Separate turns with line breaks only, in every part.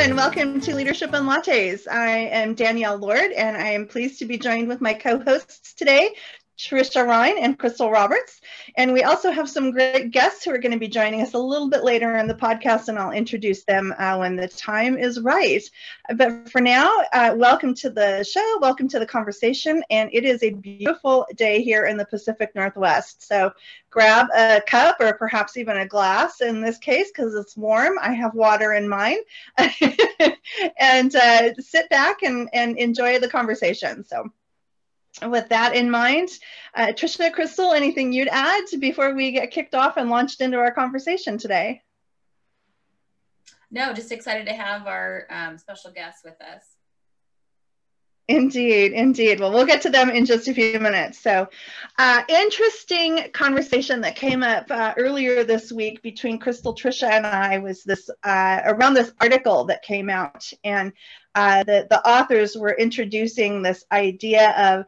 Everyone. Welcome to Leadership and Lattes. I am Danielle Lord, and I am pleased to be joined with my co hosts today, Trisha Ryan and Crystal Roberts. And we also have some great guests who are going to be joining us a little bit later in the podcast, and I'll introduce them uh, when the time is right. But for now, uh, welcome to the show, welcome to the conversation. And it is a beautiful day here in the Pacific Northwest. So grab a cup or perhaps even a glass in this case because it's warm. I have water in mine. and uh, sit back and, and enjoy the conversation. So with that in mind, uh, Trisha, Crystal, anything you'd add before we get kicked off and launched into our conversation today?
No, just excited to have our um, special guests with us.
Indeed, indeed. Well, we'll get to them in just a few minutes. So, uh, interesting conversation that came up uh, earlier this week between Crystal, Trisha, and I was this uh, around this article that came out, and uh, the the authors were introducing this idea of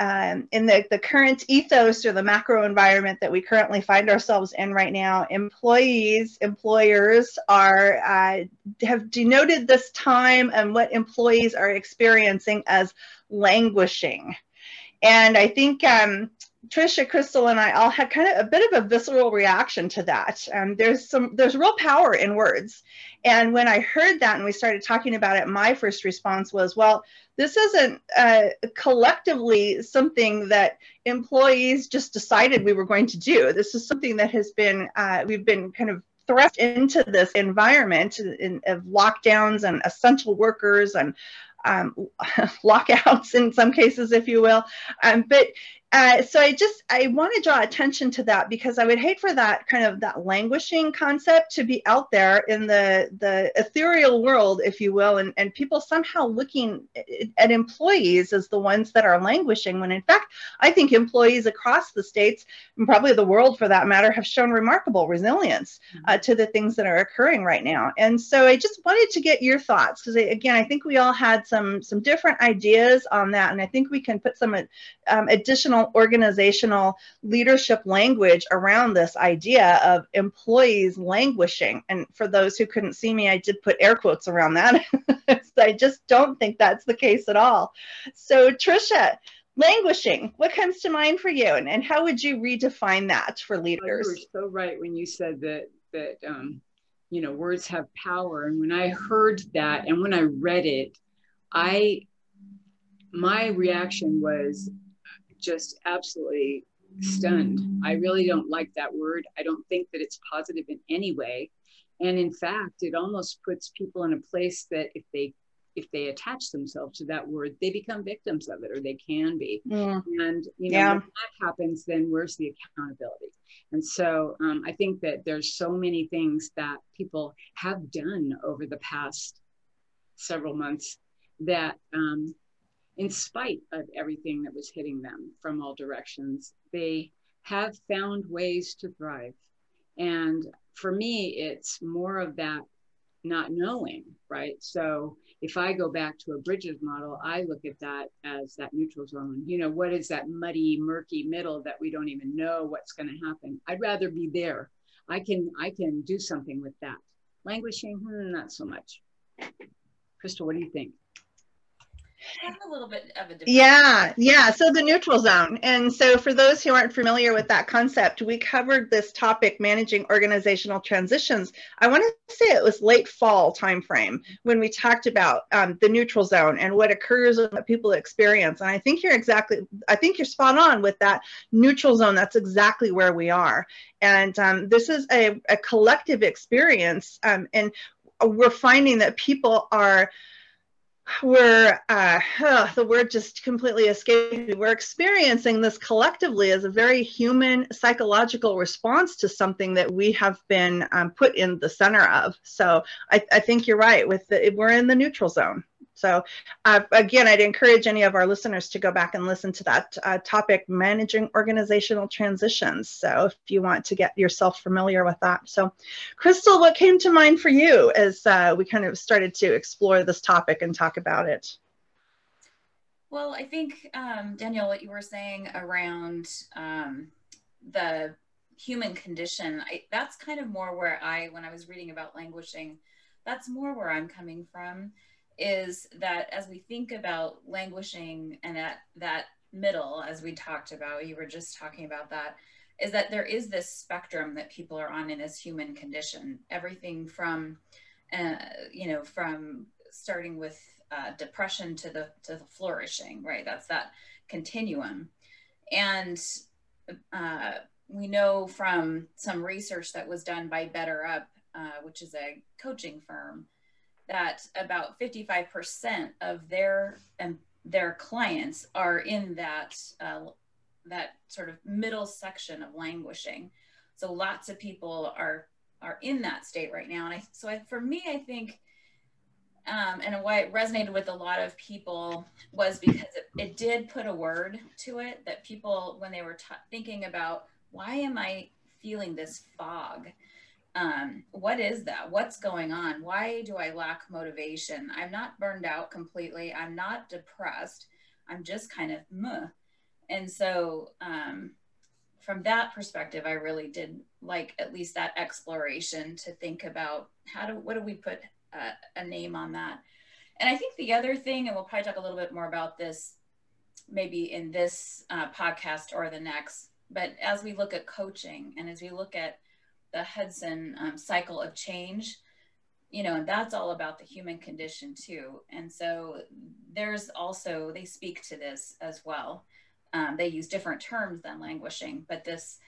um, in the, the current ethos or the macro environment that we currently find ourselves in right now, employees, employers are uh, have denoted this time and what employees are experiencing as languishing. And I think um, Trisha, Crystal, and I all had kind of a bit of a visceral reaction to that. Um, there's some there's real power in words, and when I heard that and we started talking about it, my first response was, well, this isn't uh, collectively something that employees just decided we were going to do. This is something that has been, uh, we've been kind of thrust into this environment in, of lockdowns and essential workers and um, lockouts in some cases, if you will. Um, but uh, so I just I want to draw attention to that because I would hate for that kind of that languishing concept to be out there in the the ethereal world, if you will, and, and people somehow looking at employees as the ones that are languishing when in fact I think employees across the states and probably the world for that matter have shown remarkable resilience uh, mm-hmm. to the things that are occurring right now. And so I just wanted to get your thoughts because again I think we all had some some different ideas on that, and I think we can put some um, additional organizational leadership language around this idea of employees languishing. And for those who couldn't see me, I did put air quotes around that. I just don't think that's the case at all. So, Trisha, languishing, what comes to mind for you? And, and how would you redefine that for leaders?
you were so right when you said that, that, um, you know, words have power. And when I heard that and when I read it, I, my reaction was just absolutely stunned. I really don't like that word. I don't think that it's positive in any way. And in fact, it almost puts people in a place that if they if they attach themselves to that word, they become victims of it, or they can be. Mm. And you know, yeah. when that happens, then where's the accountability? And so um, I think that there's so many things that people have done over the past several months that um, in spite of everything that was hitting them from all directions, they have found ways to thrive. And for me, it's more of that not knowing, right? So if I go back to a Bridges model, I look at that as that neutral zone. You know, what is that muddy, murky middle that we don't even know what's going to happen? I'd rather be there. I can I can do something with that. Languishing, hmm, not so much. Crystal, what do you think?
A little bit of a
yeah yeah so the neutral zone. And so for those who aren't familiar with that concept we covered this topic managing organizational transitions. I want to say it was late fall timeframe when we talked about um, the neutral zone and what occurs and what people experience. And i think you're exactly i think you're spot on with that neutral zone. That's exactly where we are. And um, this is a, a collective experience um, and we're finding that people are we're uh, oh, the word just completely escaped me. We're experiencing this collectively as a very human psychological response to something that we have been um, put in the center of. So I, I think you're right. With the, we're in the neutral zone. So uh, again, I'd encourage any of our listeners to go back and listen to that uh, topic, managing organizational transitions. So if you want to get yourself familiar with that. So Crystal, what came to mind for you as uh, we kind of started to explore this topic and talk about it?
Well, I think, um, Danielle, what you were saying around um, the human condition, I, that's kind of more where I, when I was reading about languishing, that's more where I'm coming from is that as we think about languishing and that that middle as we talked about you were just talking about that is that there is this spectrum that people are on in this human condition. Everything from uh, you know from starting with uh, depression to the to the flourishing right? That's that continuum. And uh, we know from some research that was done by BetterUp uh, which is a coaching firm that about 55% of their um, their clients are in that uh, that sort of middle section of languishing. So lots of people are are in that state right now, and I so I, for me, I think. Um, and why it resonated with a lot of people was because it, it did put a word to it that people, when they were t- thinking about why am I feeling this fog, um, what is that? What's going on? Why do I lack motivation? I'm not burned out completely. I'm not depressed. I'm just kind of meh. And so, um, from that perspective, I really did like at least that exploration to think about how do what do we put a, a name on that. And I think the other thing, and we'll probably talk a little bit more about this maybe in this uh, podcast or the next, but as we look at coaching and as we look at the Hudson um, cycle of change, you know, and that's all about the human condition too. And so there's also, they speak to this as well. Um, they use different terms than languishing, but this,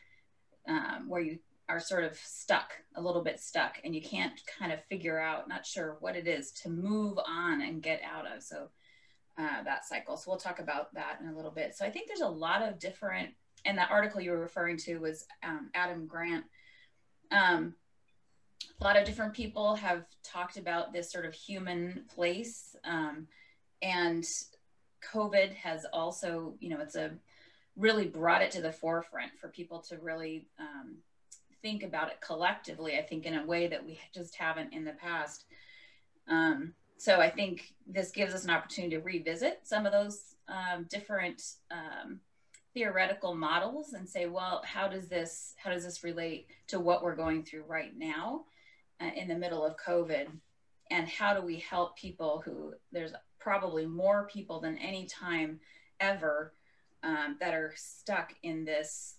um, where you are sort of stuck, a little bit stuck, and you can't kind of figure out, not sure what it is to move on and get out of. So uh, that cycle. So we'll talk about that in a little bit. So I think there's a lot of different, and that article you were referring to was um, Adam Grant um, a lot of different people have talked about this sort of human place. Um, and COVID has also, you know, it's a really brought it to the forefront for people to really um, think about it collectively, I think, in a way that we just haven't in the past. Um, so I think this gives us an opportunity to revisit some of those um, different um, theoretical models and say, well, how does this how does this relate to what we're going through right now uh, in the middle of COVID, and how do we help people who there's probably more people than any time ever um, that are stuck in this.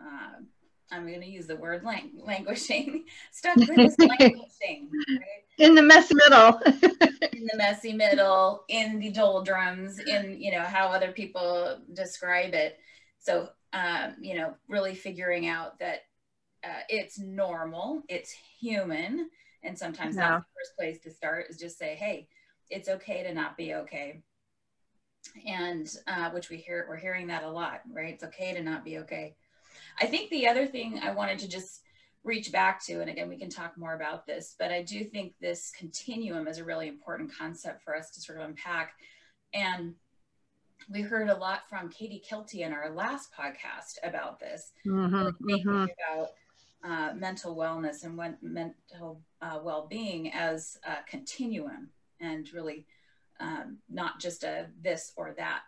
Uh, I'm going to use the word lang- languishing, stuck in this languishing. Right?
In the messy middle.
in the messy middle, in the doldrums, in, you know, how other people describe it. So, um, you know, really figuring out that uh, it's normal, it's human. And sometimes yeah. that's the first place to start is just say, hey, it's okay to not be okay. And uh, which we hear, we're hearing that a lot, right? It's okay to not be okay. I think the other thing I wanted to just reach back to, and again, we can talk more about this, but I do think this continuum is a really important concept for us to sort of unpack. And we heard a lot from Katie Kilty in our last podcast about this, mm-hmm, mm-hmm. about uh, mental wellness and when, mental uh, well-being as a continuum and really um, not just a this or that.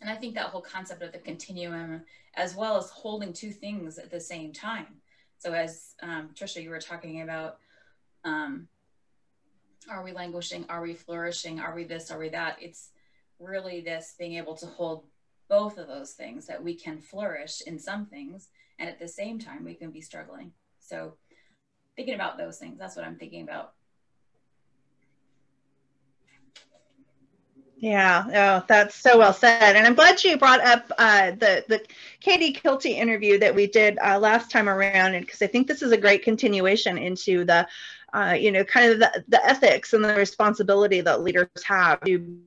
And I think that whole concept of the continuum, as well as holding two things at the same time. So as um, Trisha, you were talking about, um, are we languishing? Are we flourishing? Are we this? Are we that? It's really this being able to hold both of those things that we can flourish in some things and at the same time we can be struggling so thinking about those things that's what i'm thinking about
yeah oh that's so well said and i'm glad you brought up uh, the the katie kilty interview that we did uh, last time around and because i think this is a great continuation into the uh, you know kind of the, the ethics and the responsibility that leaders have to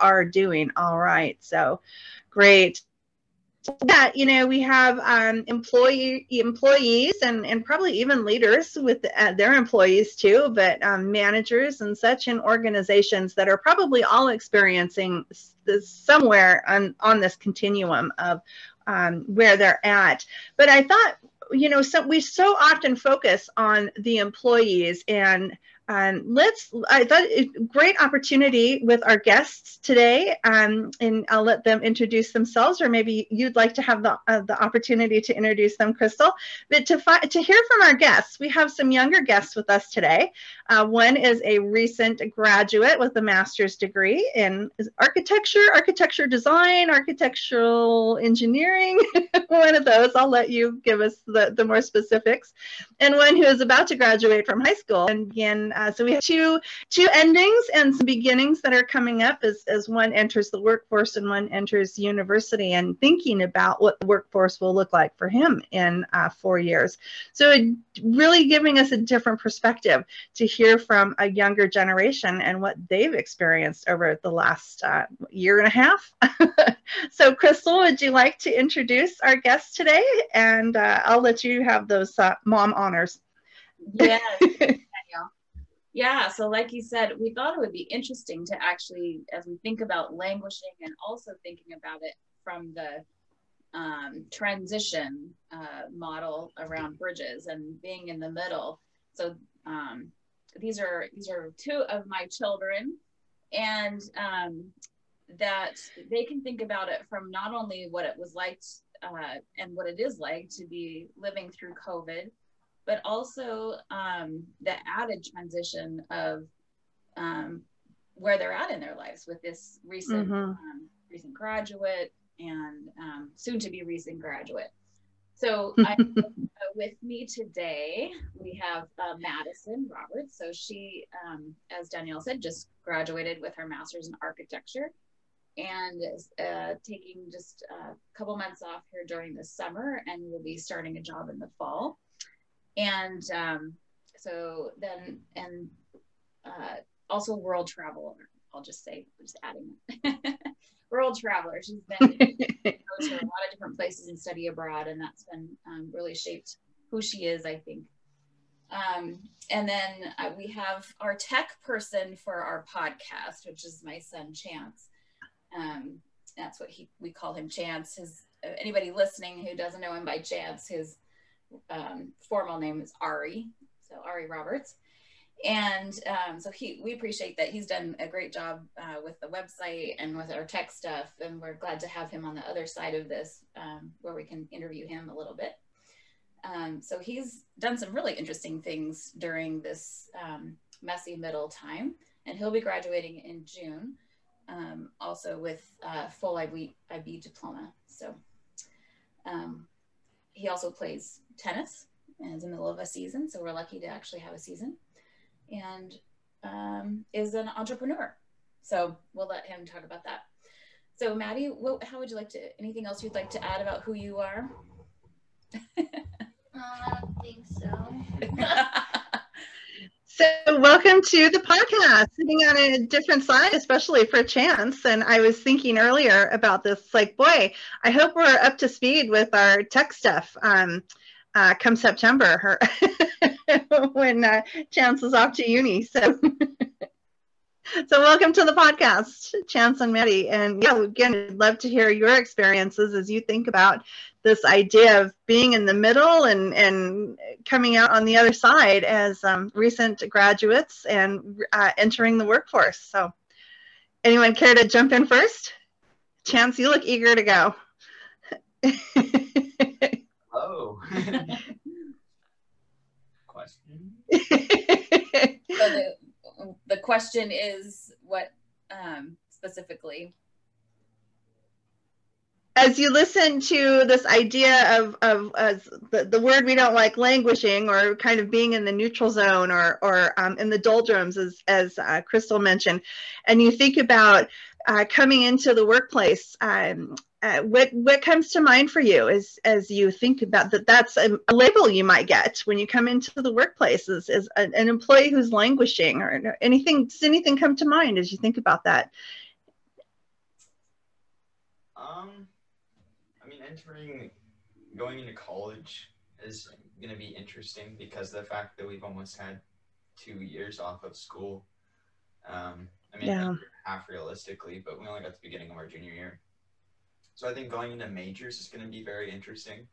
are doing all right. So great. Yeah, you know, we have um, employee employees and, and probably even leaders with uh, their employees too, but um, managers and such in organizations that are probably all experiencing this somewhere on, on this continuum of um, where they're at. But I thought, you know, so we so often focus on the employees and um, let's, I thought it, great opportunity with our guests today. Um, and I'll let them introduce themselves, or maybe you'd like to have the, uh, the opportunity to introduce them, Crystal. But to, fi- to hear from our guests, we have some younger guests with us today. Uh, one is a recent graduate with a master's degree in architecture, architecture design, architectural engineering, one of those. I'll let you give us the, the more specifics. And one who is about to graduate from high school and begin uh, so we have two two endings and some beginnings that are coming up as, as one enters the workforce and one enters university and thinking about what the workforce will look like for him in uh, four years. So really giving us a different perspective to hear from a younger generation and what they've experienced over the last uh, year and a half. so Crystal, would you like to introduce our guest today? And uh, I'll let you have those uh, mom honors.
Yes. Yeah, so like you said, we thought it would be interesting to actually, as we think about languishing and also thinking about it from the um, transition uh, model around bridges and being in the middle. So um, these are these are two of my children, and um, that they can think about it from not only what it was like uh, and what it is like to be living through COVID, but also um, the added transition of um, where they're at in their lives with this recent mm-hmm. um, recent graduate and um, soon to be recent graduate. So I, uh, with me today, we have uh, Madison Roberts. So she, um, as Danielle said, just graduated with her master's in architecture and is uh, taking just a couple months off here during the summer and will be starting a job in the fall and um, so then and uh, also world traveler i'll just say just adding world traveler. She's been goes to a lot of different places and study abroad and that's been um, really shaped who she is i think. Um, and then uh, we have our tech person for our podcast which is my son chance. Um, that's what he we call him chance. His uh, anybody listening who doesn't know him by chance his um, formal name is Ari, so Ari Roberts. And um, so he, we appreciate that he's done a great job uh, with the website and with our tech stuff. And we're glad to have him on the other side of this um, where we can interview him a little bit. Um, so he's done some really interesting things during this um, messy middle time. And he'll be graduating in June, um, also with uh, full IB, IB diploma. So um, he also plays tennis and is in the middle of a season. So we're lucky to actually have a season and um, is an entrepreneur. So we'll let him talk about that. So Maddie, what, how would you like to, anything else you'd like to add about who you are?
um, I don't think so.
So, welcome to the podcast, sitting on a different side, especially for Chance. And I was thinking earlier about this, like, boy, I hope we're up to speed with our tech stuff um, uh, come September, her when uh, Chance is off to uni. So, so welcome to the podcast, Chance and Maddie. And yeah, again, I'd love to hear your experiences as you think about this idea of being in the middle and, and coming out on the other side as um, recent graduates and uh, entering the workforce. So anyone care to jump in first? Chance, you look eager to go.
Hello. Question?
so the, the question is what um, specifically?
As you listen to this idea of, of as the, the word we don't like languishing or kind of being in the neutral zone or, or um, in the doldrums as, as uh, crystal mentioned and you think about uh, coming into the workplace um, uh, what what comes to mind for you as as you think about that that's a, a label you might get when you come into the workplace as, as an, an employee who's languishing or anything does anything come to mind as you think about that
um I mean, entering, going into college is going to be interesting because the fact that we've almost had two years off of school. Um, I mean, yeah. half realistically, but we only got the beginning of our junior year. So I think going into majors is going to be very interesting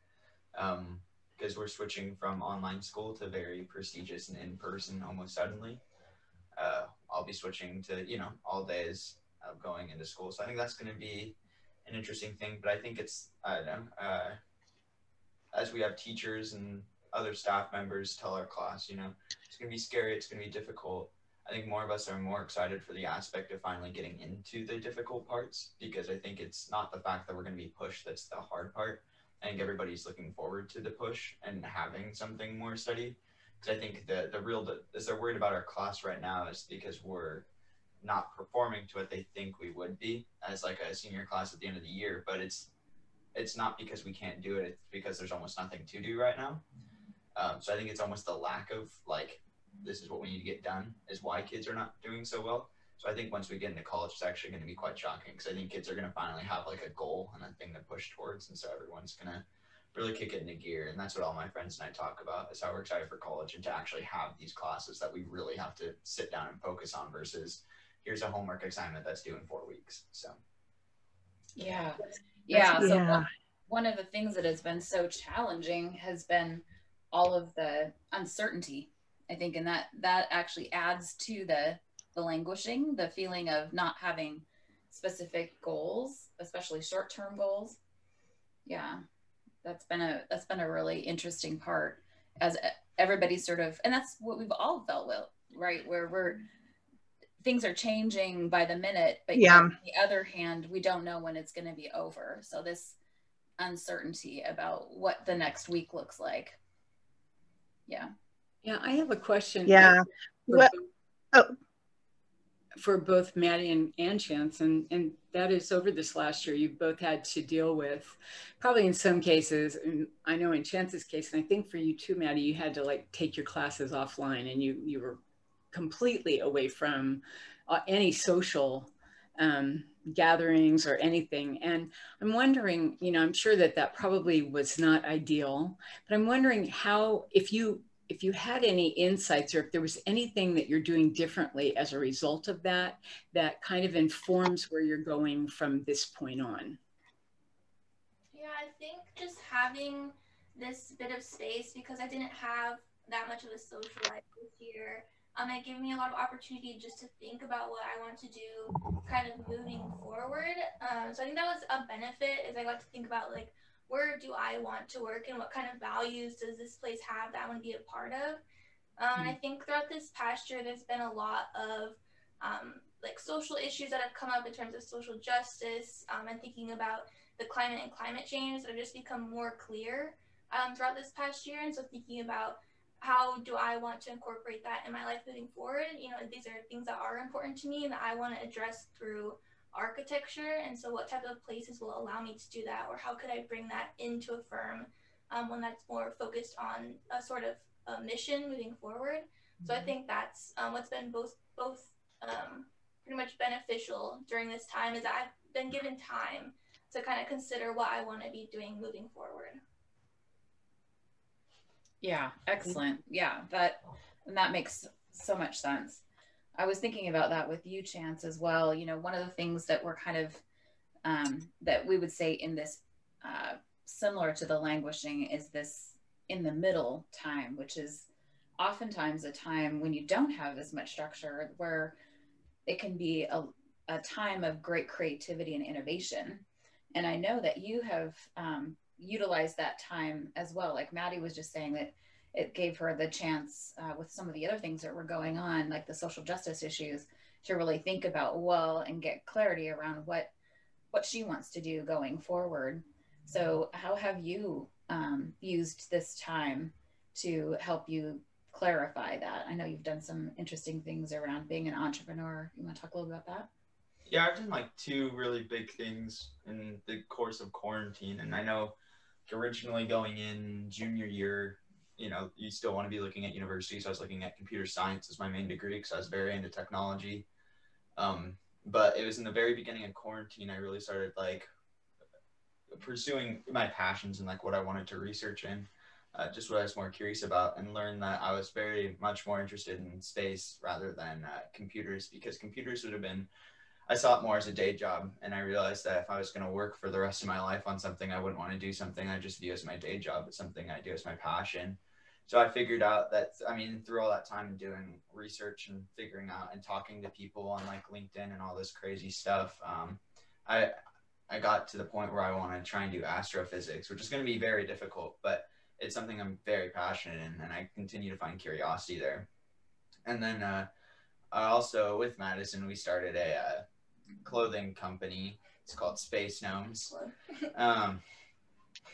because um, we're switching from online school to very prestigious and in person almost suddenly. uh, I'll be switching to you know all days of going into school. So I think that's going to be an interesting thing. But I think it's I don't know uh, as we have teachers and other staff members tell our class, you know, it's going to be scary. It's going to be difficult. I think more of us are more excited for the aspect of finally getting into the difficult parts because I think it's not the fact that we're going to be pushed that's the hard part. I think everybody's looking forward to the push and having something more study. Because I think the the real is they're worried about our class right now is because we're not performing to what they think we would be as like a senior class at the end of the year. But it's it's not because we can't do it. It's because there's almost nothing to do right now. Um, so I think it's almost the lack of like this is what we need to get done is why kids are not doing so well. So I think once we get into college, it's actually going to be quite shocking because I think kids are going to finally have like a goal and a thing to push towards, and so everyone's going to really kick it into gear. And that's what all my friends and I talk about is how we're excited for college and to actually have these classes that we really have to sit down and focus on versus here's a homework assignment that's due in four weeks. So
yeah, yeah. So
Yeah.
one of the things that has been so challenging has been all of the uncertainty. I think, and that that actually adds to the the languishing, the feeling of not having specific goals, especially short term goals. Yeah, that's been a that's been a really interesting part as everybody sort of, and that's what we've all felt with, right? Where we're things are changing by the minute, but
Yeah.
on the other hand, we don't know when it's going to be over. So this uncertainty about what the next week looks like. Yeah.
Yeah, I have a question.
Yeah.
For,
What-
both-
oh.
for both Maddie and, and Chance, and, and that is over this last year, you've both had to deal with, probably in some cases, and I know in Chance's case, and I think for you too, Maddie, you had to like take your classes offline and you, you were completely away from uh, any social um, gatherings or anything. And I'm wondering, you know, I'm sure that that probably was not ideal, but I'm wondering how, if you if you had any insights or if there was anything that you're doing differently as a result of that, that kind of informs where you're going from this point on.
Yeah, I think just having this bit of space because I didn't have that much of a social life this year. Um, it gave me a lot of opportunity just to think about what I want to do, kind of moving forward. Um, so I think that was a benefit, is I got to think about like where do I want to work and what kind of values does this place have that I want to be a part of. Um, And I think throughout this past year, there's been a lot of um, like social issues that have come up in terms of social justice um, and thinking about the climate and climate change that have just become more clear um, throughout this past year. And so thinking about how do I want to incorporate that in my life moving forward? You know, these are things that are important to me and that I want to address through architecture. And so, what type of places will allow me to do that, or how could I bring that into a firm, um, one that's more focused on a sort of a mission moving forward? So I think that's um, what's been both both um, pretty much beneficial during this time is that I've been given time to kind of consider what I want to be doing moving forward.
Yeah, excellent. Yeah, that and that makes so much sense. I was thinking about that with you, Chance, as well. You know, one of the things that we're kind of um, that we would say in this uh, similar to the languishing is this in the middle time, which is oftentimes a time when you don't have as much structure, where it can be a, a time of great creativity and innovation. And I know that you have um, utilized that time as well. Like Maddie was just saying that it gave her the chance uh, with some of the other things that were going on, like the social justice issues, to really think about well and get clarity around what what she wants to do going forward. So, how have you um, used this time to help you clarify that? I know you've done some interesting things around being an entrepreneur. You want to talk a little about that?
Yeah, I've done like two really big things in the course of quarantine. And I know originally going in junior year, you know, you still want to be looking at university. So I was looking at computer science as my main degree because I was very into technology. Um, but it was in the very beginning of quarantine, I really started like pursuing my passions and like what I wanted to research in. Uh, just what I was more curious about, and learned that I was very much more interested in space rather than uh, computers because computers would have been I saw it more as a day job, and I realized that if I was going to work for the rest of my life on something, I wouldn't want to do something I just view as my day job. It's something I do as my passion. So I figured out that I mean through all that time doing research and figuring out and talking to people on like LinkedIn and all this crazy stuff, um, I I got to the point where I want to try and do astrophysics, which is going to be very difficult, but it's something I'm very passionate in, and I continue to find curiosity there. And then uh, I also with Madison we started a uh, clothing company. It's called Space Gnomes. Um,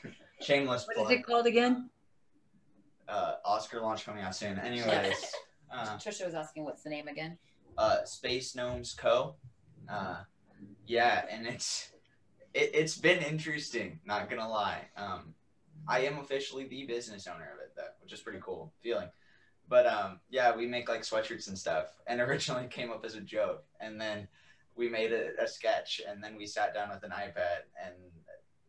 shameless.
What plug. is it called again?
Uh, Oscar launch coming out soon. Anyways,
uh, Trisha was asking what's the name again.
Uh, Space Gnomes Co. Uh, yeah, and it's it, it's been interesting. Not gonna lie. Um, I am officially the business owner of it though, which is pretty cool feeling. But um, yeah, we make like sweatshirts and stuff, and originally came up as a joke, and then we made a, a sketch, and then we sat down with an iPad, and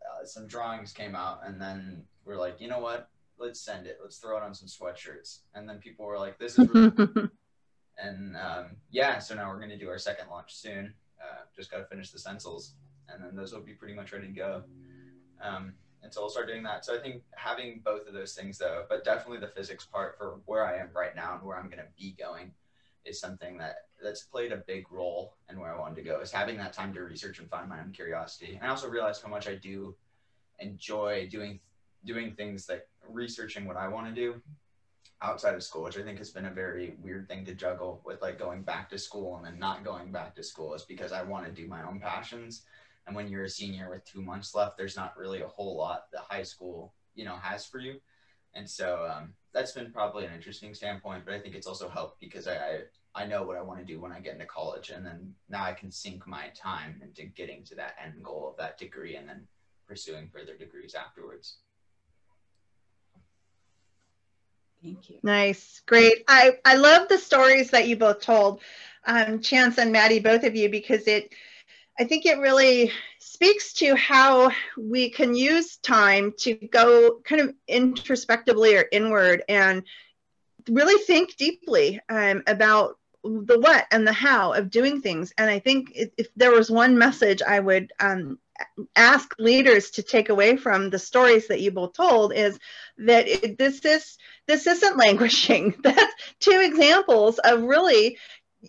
uh, some drawings came out, and then we're like, you know what? Let's send it. Let's throw it on some sweatshirts. And then people were like, this is really and um, yeah, so now we're going to do our second launch soon. Uh, just got to finish the stencils, and then those will be pretty much ready to go. Um, and so we'll start doing that. So I think having both of those things, though, but definitely the physics part for where I am right now and where I'm going to be going, is something that that's played a big role in where I wanted to go. Is having that time to research and find my own curiosity. And I also realized how much I do enjoy doing doing things that researching what I want to do outside of school, which I think has been a very weird thing to juggle with like going back to school and then not going back to school is because I want to do my own passions. And when you're a senior with two months left, there's not really a whole lot that high school, you know, has for you. And so um, that's been probably an interesting standpoint, but I think it's also helped because I, I, I know what I want to do when I get into college. And then now I can sink my time into getting to that end goal of that degree and then pursuing further degrees afterwards.
Thank you.
Nice. Great. I, I love the stories that you both told, um, Chance and Maddie, both of you, because it, I think it really speaks to how we can use time to go kind of introspectively or inward and really think deeply um, about the what and the how of doing things. And I think if, if there was one message I would um, ask leaders to take away from the stories that you both told is that it, this is this isn't languishing. That's two examples of really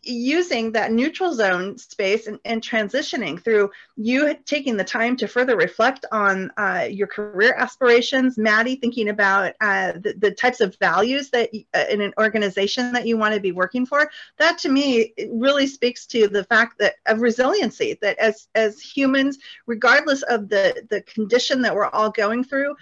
using that neutral zone space and, and, transitioning through you taking the time to further reflect on uh, your career aspirations maddie thinking about uh, the, the, types of values that uh, in an organization that you want to be working for that to me really speaks to the fact that of resiliency that as as humans regardless of the the condition that we're all going through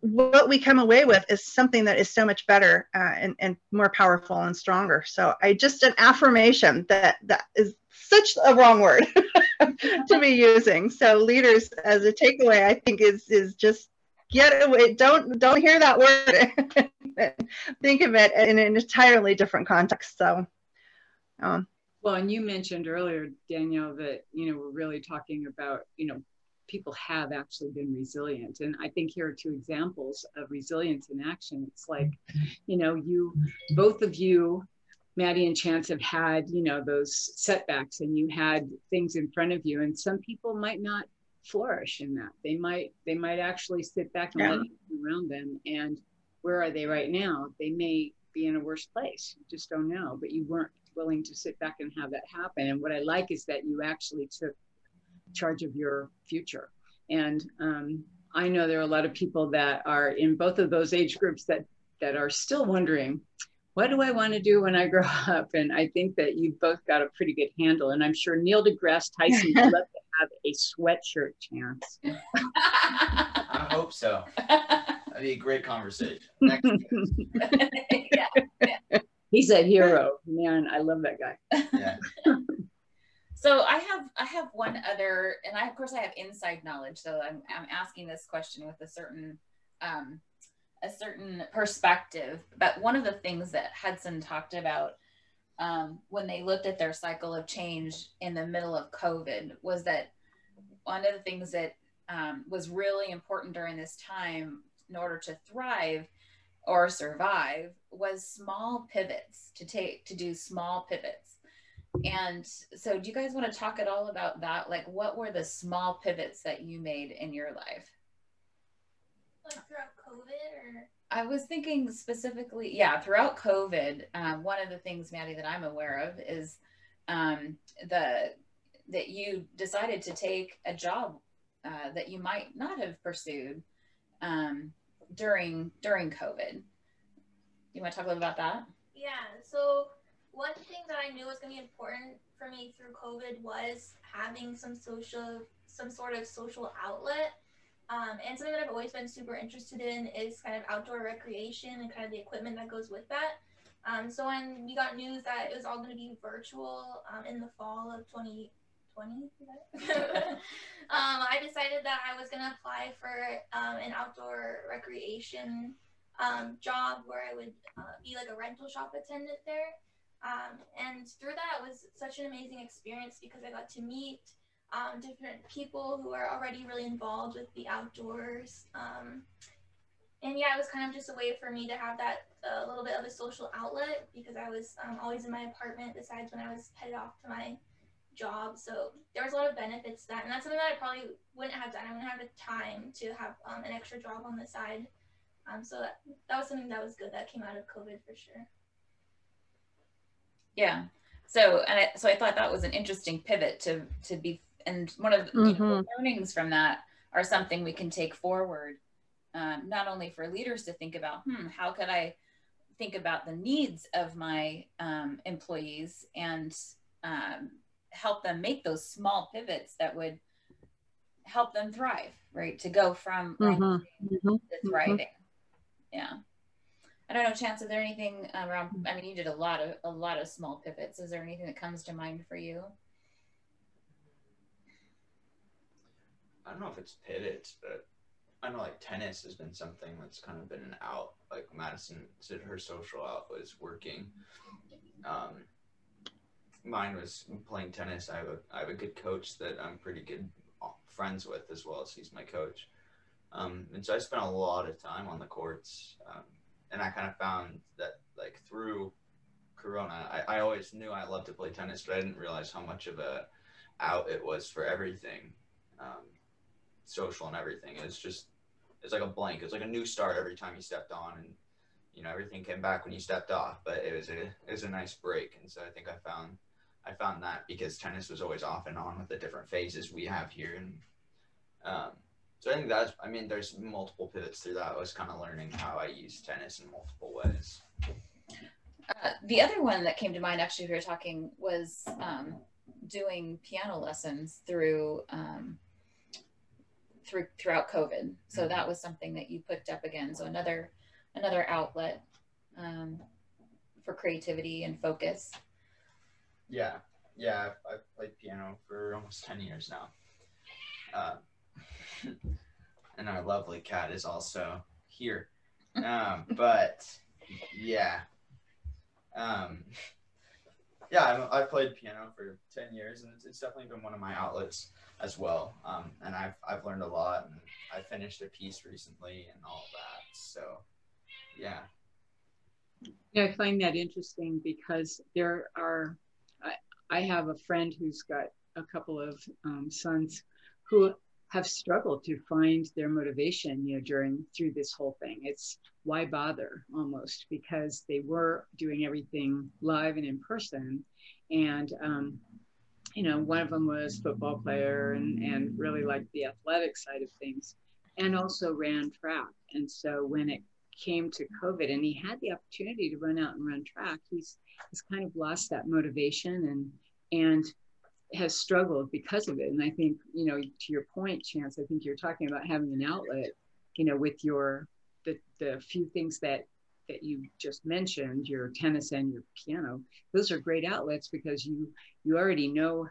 what we come away with is something that is so much better uh, and, and more powerful and stronger. So i just an affirmation that that is such a wrong word to be using. So leaders as a takeaway, I think is is just get away. Don't don't hear that word. think of it in an entirely different context. So. Um,
well, and you mentioned earlier, Danielle, that you know we're really talking about you know people have actually been resilient, and I think here are two examples of resilience in action. It's like, you know, you both of you Maddie and Chance have had, you know, those setbacks and you had things in front of you and some people might not flourish in that. They might, they might actually sit back and yeah. let you around them. And where are they right now? They may be in a worse place. You just don't know, but you weren't willing to sit back and have that happen. And what I like is that you actually took charge of your future. And um, I know there are a lot of people that are in both of those age groups that that are still wondering, what do I want to do when I grow up? And I think that you've both got a pretty good handle. And I'm sure Neil deGrasse Tyson would love to have a sweatshirt chance.
I hope so. That'd be a great conversation. Next
yeah, yeah. He's a hero, man. I love that guy.
Yeah.
So I have I have one other, and I of course I have inside knowledge. So I'm I'm asking this question with a certain um, a certain perspective. But one of the things that Hudson talked about um, when they looked at their cycle of change in the middle of COVID was that one of the things that um, was really important during this time in order to thrive or survive was small pivots to take to do small pivots and so do you guys want to talk at all about that like what were the small pivots that you made in your life
like throughout COVID or
I was thinking specifically, yeah, throughout COVID, um, one of the things, Maddie, that I'm aware of is um, the that you decided to take a job uh, that you might not have pursued um, during during COVID. You want to talk a little about that?
Yeah. So one thing that I knew was going to be important for me through COVID was having some social, some sort of social outlet. Um, and something that I've always been super interested in is kind of outdoor recreation and kind of the equipment that goes with that. Um, so when we got news that it was all going to be virtual um, in the fall of 2020, um, I decided that I was going to apply for um, an outdoor recreation um, job where I would uh, be like a rental shop attendant there. And through that was such an amazing experience because I got to meet um, different people who are already really involved with the outdoors. Um, and yeah, it was kind of just a way for me to have that a uh, little bit of a social outlet because I was um, always in my apartment besides when I was headed off to my job. So there was a lot of benefits to that. And that's something that I probably wouldn't have done. I wouldn't have the time to have um, an extra job on the side. Um, so that, that was something that was good that came out of COVID for sure.
Yeah. So and I, so I thought that was an interesting pivot to to be and one of mm-hmm. you know, the learnings from that are something we can take forward, um, not only for leaders to think about, hmm, how could I think about the needs of my um, employees and um, help them make those small pivots that would help them thrive, right? To go from mm-hmm. mm-hmm. to thriving. Mm-hmm. Yeah. I don't know, Chance, is there anything around, I mean, you did a lot of, a lot of small pivots. Is there anything that comes to mind for you?
I don't know if it's pivots, but I know like tennis has been something that's kind of been an out. Like Madison said, her social out was working. Um, mine was playing tennis. I have a I have a good coach that I'm pretty good friends with as well as he's my coach. Um, and so I spent a lot of time on the courts. Um, and I kind of found that like through Corona, I, I always knew I loved to play tennis, but I didn't realize how much of a out it was for everything, um, social and everything. It's just it's like a blank. It's like a new start every time you stepped on, and you know everything came back when you stepped off. But it was a it was a nice break, and so I think I found I found that because tennis was always off and on with the different phases we have here, and um, so I think that's, I mean, there's multiple pivots through that. I was kind of learning how I use tennis in multiple ways.
Uh, the other one that came to mind actually, we were talking was um, doing piano lessons through um, through throughout COVID. So that was something that you picked up again. So another another outlet um, for creativity and focus.
Yeah, yeah, I've, I've, played piano for almost ten years now. Uh, and our lovely cat is also here. Um, but yeah, um, yeah, i have played piano for ten years, and it's, it's, definitely been one of my outlets as well. Um, and I've I've learned a lot, and I finished a piece recently, and all that. So, yeah.
Yeah, I find that interesting because there are. I, I have a friend who's got a couple of um, sons who have struggled to find their motivation you know during through this whole thing. It's why bother almost because they were doing everything live and in person. And um, you know one of them was football player and and really liked the athletic side of things and also ran track. And so when it came to covid and he had the opportunity to run out and run track he's he's kind of lost that motivation and and has struggled because of it. And I think, you know, to your point, Chance, I think you're talking about having an outlet, you know, with your the the few things that that you just mentioned, your tennis and your piano, those are great outlets because you you already know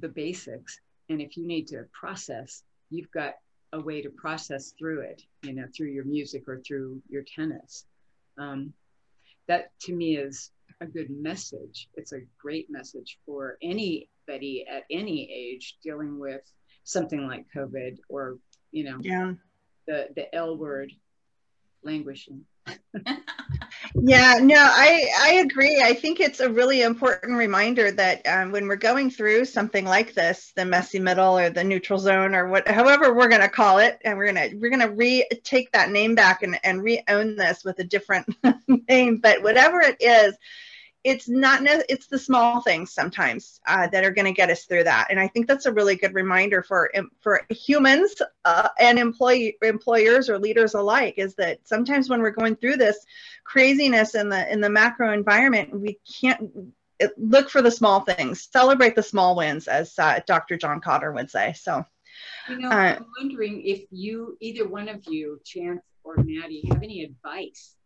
the basics. And if you need to process, you've got a way to process through it, you know, through your music or through your tennis. Um, that to me is a good message. It's a great message for anybody at any age dealing with something like COVID or, you know,
yeah.
the, the L word languishing.
Yeah, no, I I agree. I think it's a really important reminder that um, when we're going through something like this, the messy middle or the neutral zone or what, however we're going to call it, and we're gonna we're gonna re take that name back and and re own this with a different name. But whatever it is, it's not it's the small things sometimes uh, that are going to get us through that. And i think that's a really good reminder for for humans uh, and employee employers or leaders alike is that sometimes when we're going through this craziness in the in the macro environment we can't look for the small things celebrate the small wins as uh, dr john kotter would say so.
You know uh, i'm wondering if you either one of you chance or maddie have any advice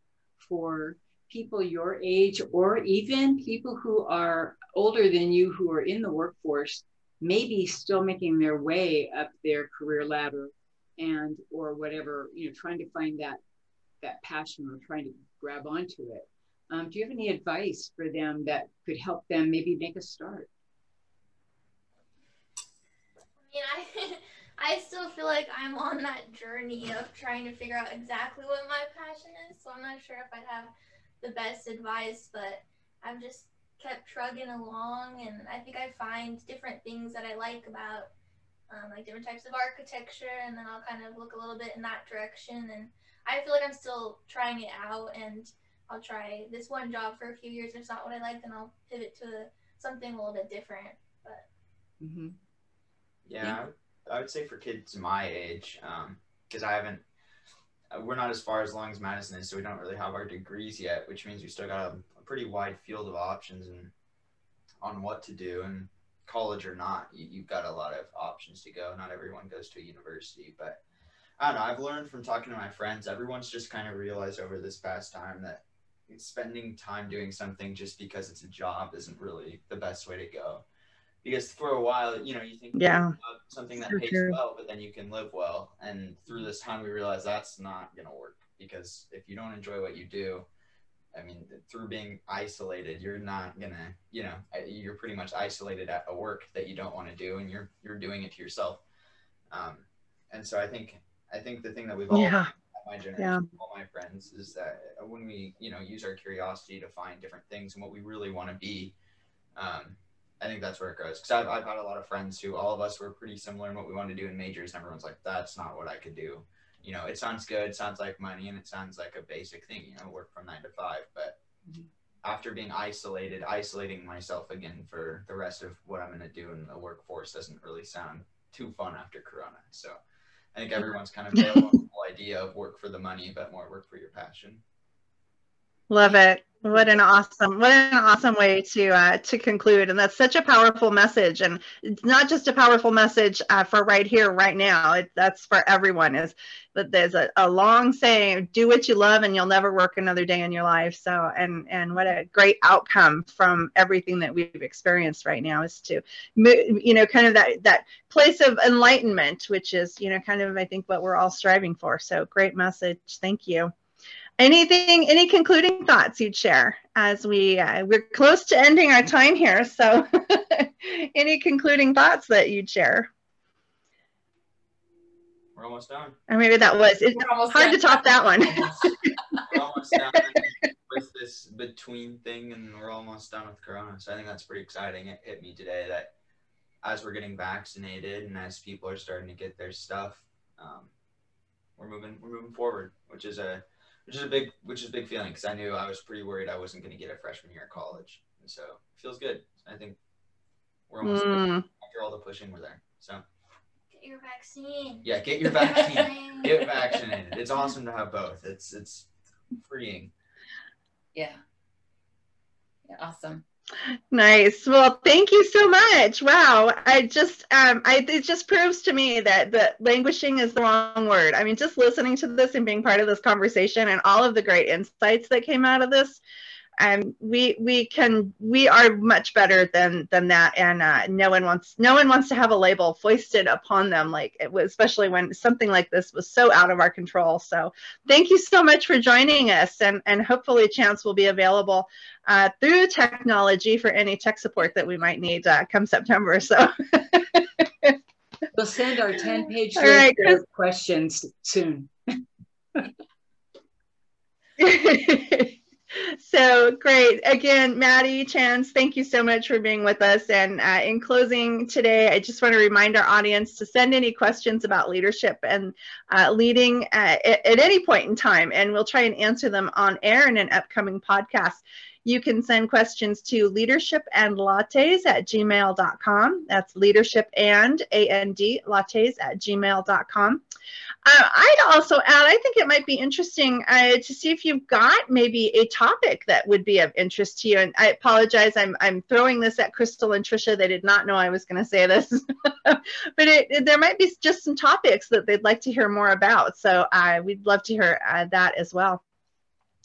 for people your age or even people who are older than you who are in the workforce maybe still making their way up their career ladder and or whatever you know trying to find that that passion or trying to grab onto it. Um, do you have any advice for them that could help them maybe make a start?
I mean i i still feel like i'm on that journey of trying to figure out exactly what my passion is so i'm not sure if i'd have the best advice, but I've just kept trugging along, and I think I find different things that I like about um, like different types of architecture, and then I'll kind of look a little bit in that direction. And I feel like I'm still trying it out, and I'll try this one job for a few years. If it's not what I like, then I'll pivot to something a little bit different. But
mm-hmm. yeah, I would say for kids my age, because um, I haven't we're not as far as long as Madison is, so we don't really have our degrees yet, which means we still got a, a pretty wide field of options and on what to do. And college or not, you, have got a lot of options to go. Not everyone goes to a university, but I don't know. I've learned from talking to my friends. Everyone's just kind of realized over this past time that spending time doing something just because it's a job isn't really the best way to go because for a while, you know, you think
yeah
something that pays true. well, but then you can live well. And through this time, we realize that's not going to work because if you don't enjoy what you do, I mean, through being isolated, you're not gonna, you know, you're pretty much isolated at a work that you don't want to do, and you're you're doing it to yourself. Um, and so I think I think the thing that we've all
yeah.
my generation, yeah. all my friends, is that when we, you know, use our curiosity to find different things and what we really want to be, um, I think that's where it goes. Because I've, I've had a lot of friends who all of us were pretty similar in what we wanted to do in majors, and everyone's like, that's not what I could do. You know, it sounds good, sounds like money, and it sounds like a basic thing, you know, work from nine to five. But mm-hmm. after being isolated, isolating myself again for the rest of what I'm going to do in the workforce doesn't really sound too fun after Corona. So I think everyone's kind of the whole idea of work for the money, but more work for your passion.
Love it. What an awesome, what an awesome way to uh, to conclude, and that's such a powerful message. And it's not just a powerful message uh, for right here, right now. It, that's for everyone. Is that there's a, a long saying: "Do what you love, and you'll never work another day in your life." So, and and what a great outcome from everything that we've experienced right now is to, you know, kind of that that place of enlightenment, which is you know kind of I think what we're all striving for. So, great message. Thank you. Anything, any concluding thoughts you'd share as we uh, we're close to ending our time here? So, any concluding thoughts that you'd share?
We're almost done.
Or maybe that was it's hard done. to top that one.
we're almost done with this between thing, and we're almost done with Corona. So I think that's pretty exciting. It hit me today that as we're getting vaccinated and as people are starting to get their stuff, um, we're moving we're moving forward, which is a which is a big which is a big feeling because I knew I was pretty worried I wasn't going to get a freshman year of college, and so it feels good. I think we're almost mm. after all the pushing, we're there. So
get your vaccine.
Yeah, get your vaccine. get vaccinated. It's awesome to have both. It's it's freeing.
Yeah. Yeah. Awesome.
Nice. Well, thank you so much. Wow. I just, um, I, it just proves to me that the languishing is the wrong word. I mean, just listening to this and being part of this conversation and all of the great insights that came out of this, um, we we can we are much better than than that. And uh, no one wants no one wants to have a label foisted upon them. Like it was especially when something like this was so out of our control. So thank you so much for joining us. And and hopefully chance will be available uh, through technology for any tech support that we might need uh, come september. So
we'll send our 10 page list right, of questions soon
So great. Again, Maddie Chance, thank you so much for being with us. And uh, in closing today, I just want to remind our audience to send any questions about leadership and uh, leading uh, at, at any point in time, and we'll try and answer them on air in an upcoming podcast. You can send questions to leadership and lattes at gmail.com. That's leadership and A-N-D lattes at gmail.com. Uh, I'd also add, I think it might be interesting uh, to see if you've got maybe a topic that would be of interest to you. And I apologize, I'm, I'm throwing this at Crystal and Trisha. They did not know I was going to say this, but it, it, there might be just some topics that they'd like to hear more about. So uh, we'd love to hear uh, that as well.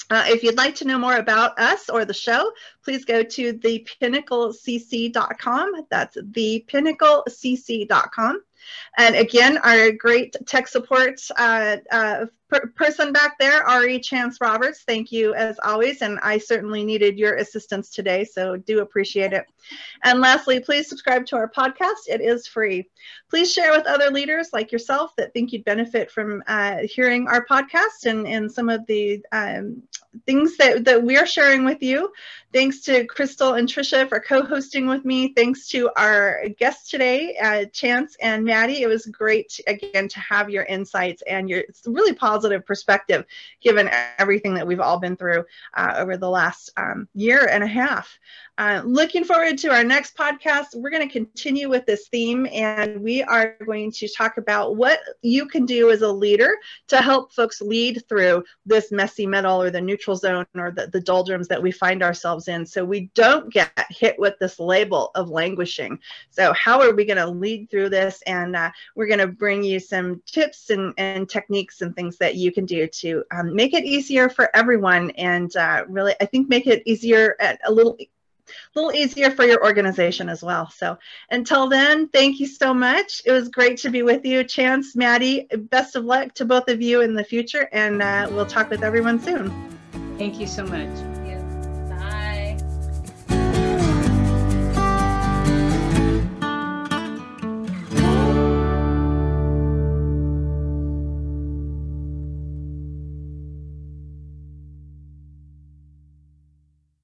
Uh, if you'd like to know more about us or the show, please go to thepinnaclecc.com. That's thepinnaclecc.com. And again, our great tech support uh, uh, per person back there, Ari Chance Roberts, thank you as always. And I certainly needed your assistance today, so do appreciate it. And lastly, please subscribe to our podcast. It is free. Please share with other leaders like yourself that think you'd benefit from uh, hearing our podcast and, and some of the um, things that, that we're sharing with you. Thanks to Crystal and Trisha for co-hosting with me. Thanks to our guests today, uh, Chance and Maddie. It was great, again, to have your insights and your really positive perspective, given everything that we've all been through uh, over the last um, year and a half. Uh, looking forward to our next podcast. We're going to continue with this theme and we are going to talk about what you can do as a leader to help folks lead through this messy middle or the neutral zone or the, the doldrums that we find ourselves in so we don't get hit with this label of languishing. So, how are we going to lead through this? And uh, we're going to bring you some tips and, and techniques and things that you can do to um, make it easier for everyone and uh, really, I think, make it easier at a little a little easier for your organization as well. So until then, thank you so much. It was great to be with you. Chance, Maddie, best of luck to both of you in the future, and uh, we'll talk with everyone soon.
Thank you so much.